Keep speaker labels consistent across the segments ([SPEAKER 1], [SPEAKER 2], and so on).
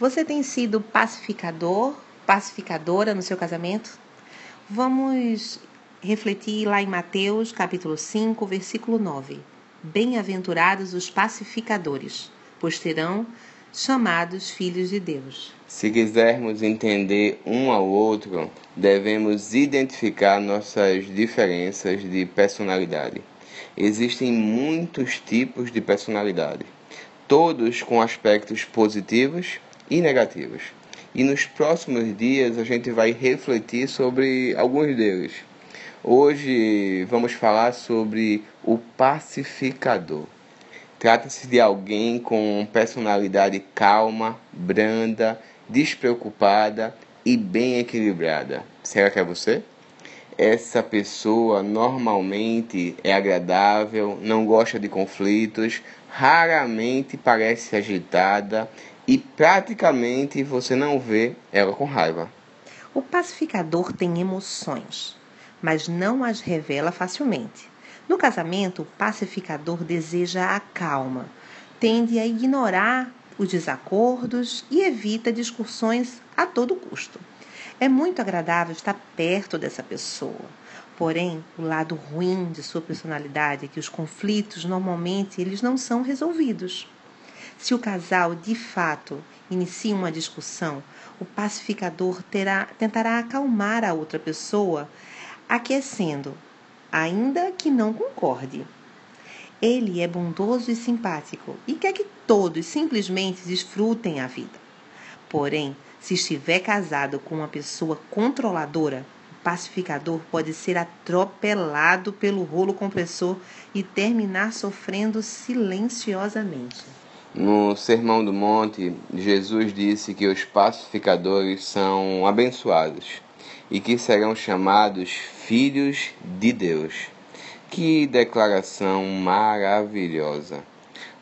[SPEAKER 1] Você tem sido pacificador, pacificadora no seu casamento? Vamos refletir lá em Mateus, capítulo 5, versículo 9. Bem-aventurados os pacificadores, pois terão chamados filhos de Deus.
[SPEAKER 2] Se quisermos entender um ao outro, devemos identificar nossas diferenças de personalidade. Existem muitos tipos de personalidade, todos com aspectos positivos e negativos. E nos próximos dias a gente vai refletir sobre alguns deles. Hoje vamos falar sobre o pacificador. Trata-se de alguém com personalidade calma, branda, despreocupada e bem equilibrada. Será que é você? Essa pessoa normalmente é agradável, não gosta de conflitos, raramente parece agitada e praticamente você não vê ela com raiva.
[SPEAKER 1] O pacificador tem emoções, mas não as revela facilmente. No casamento, o pacificador deseja a calma, tende a ignorar os desacordos e evita discussões a todo custo. É muito agradável estar perto dessa pessoa. Porém, o lado ruim de sua personalidade é que os conflitos normalmente eles não são resolvidos. Se o casal de fato inicia uma discussão, o pacificador terá, tentará acalmar a outra pessoa, aquecendo ainda que não concorde. Ele é bondoso e simpático e quer que todos simplesmente desfrutem a vida. Porém, se estiver casado com uma pessoa controladora, o pacificador pode ser atropelado pelo rolo compressor e terminar sofrendo silenciosamente.
[SPEAKER 2] No Sermão do Monte, Jesus disse que os pacificadores são abençoados e que serão chamados filhos de Deus. Que declaração maravilhosa!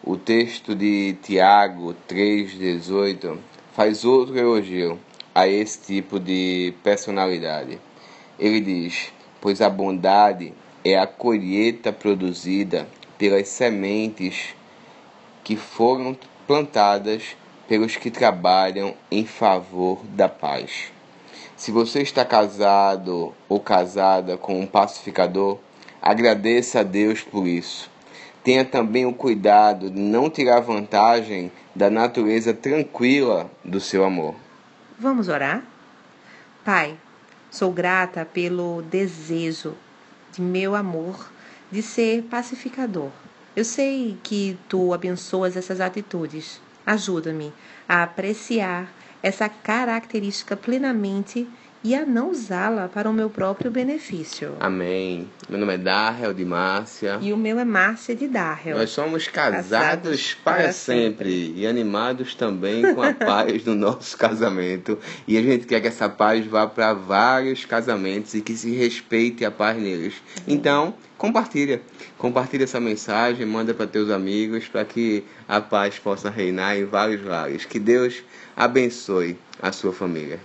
[SPEAKER 2] O texto de Tiago 3,18 faz outro elogio a esse tipo de personalidade. Ele diz: Pois a bondade é a colheita produzida pelas sementes que foram plantadas pelos que trabalham em favor da paz. Se você está casado ou casada com um pacificador, agradeça a Deus por isso. Tenha também o cuidado de não tirar vantagem da natureza tranquila do seu amor.
[SPEAKER 1] Vamos orar? Pai, sou grata pelo desejo de meu amor de ser pacificador. Eu sei que tu abençoas essas atitudes. Ajuda-me a apreciar essa característica plenamente e a não usá-la para o meu próprio benefício.
[SPEAKER 2] Amém. Meu nome é Darrell de Márcia.
[SPEAKER 1] E o meu é Márcia de Darrell.
[SPEAKER 2] Nós somos casados, casados para, para sempre. sempre e animados também com a paz do nosso casamento. E a gente quer que essa paz vá para vários casamentos e que se respeite a paz neles. Então, compartilha. Compartilha essa mensagem, manda para teus amigos para que a paz possa reinar em vários lares. Que Deus abençoe a sua família.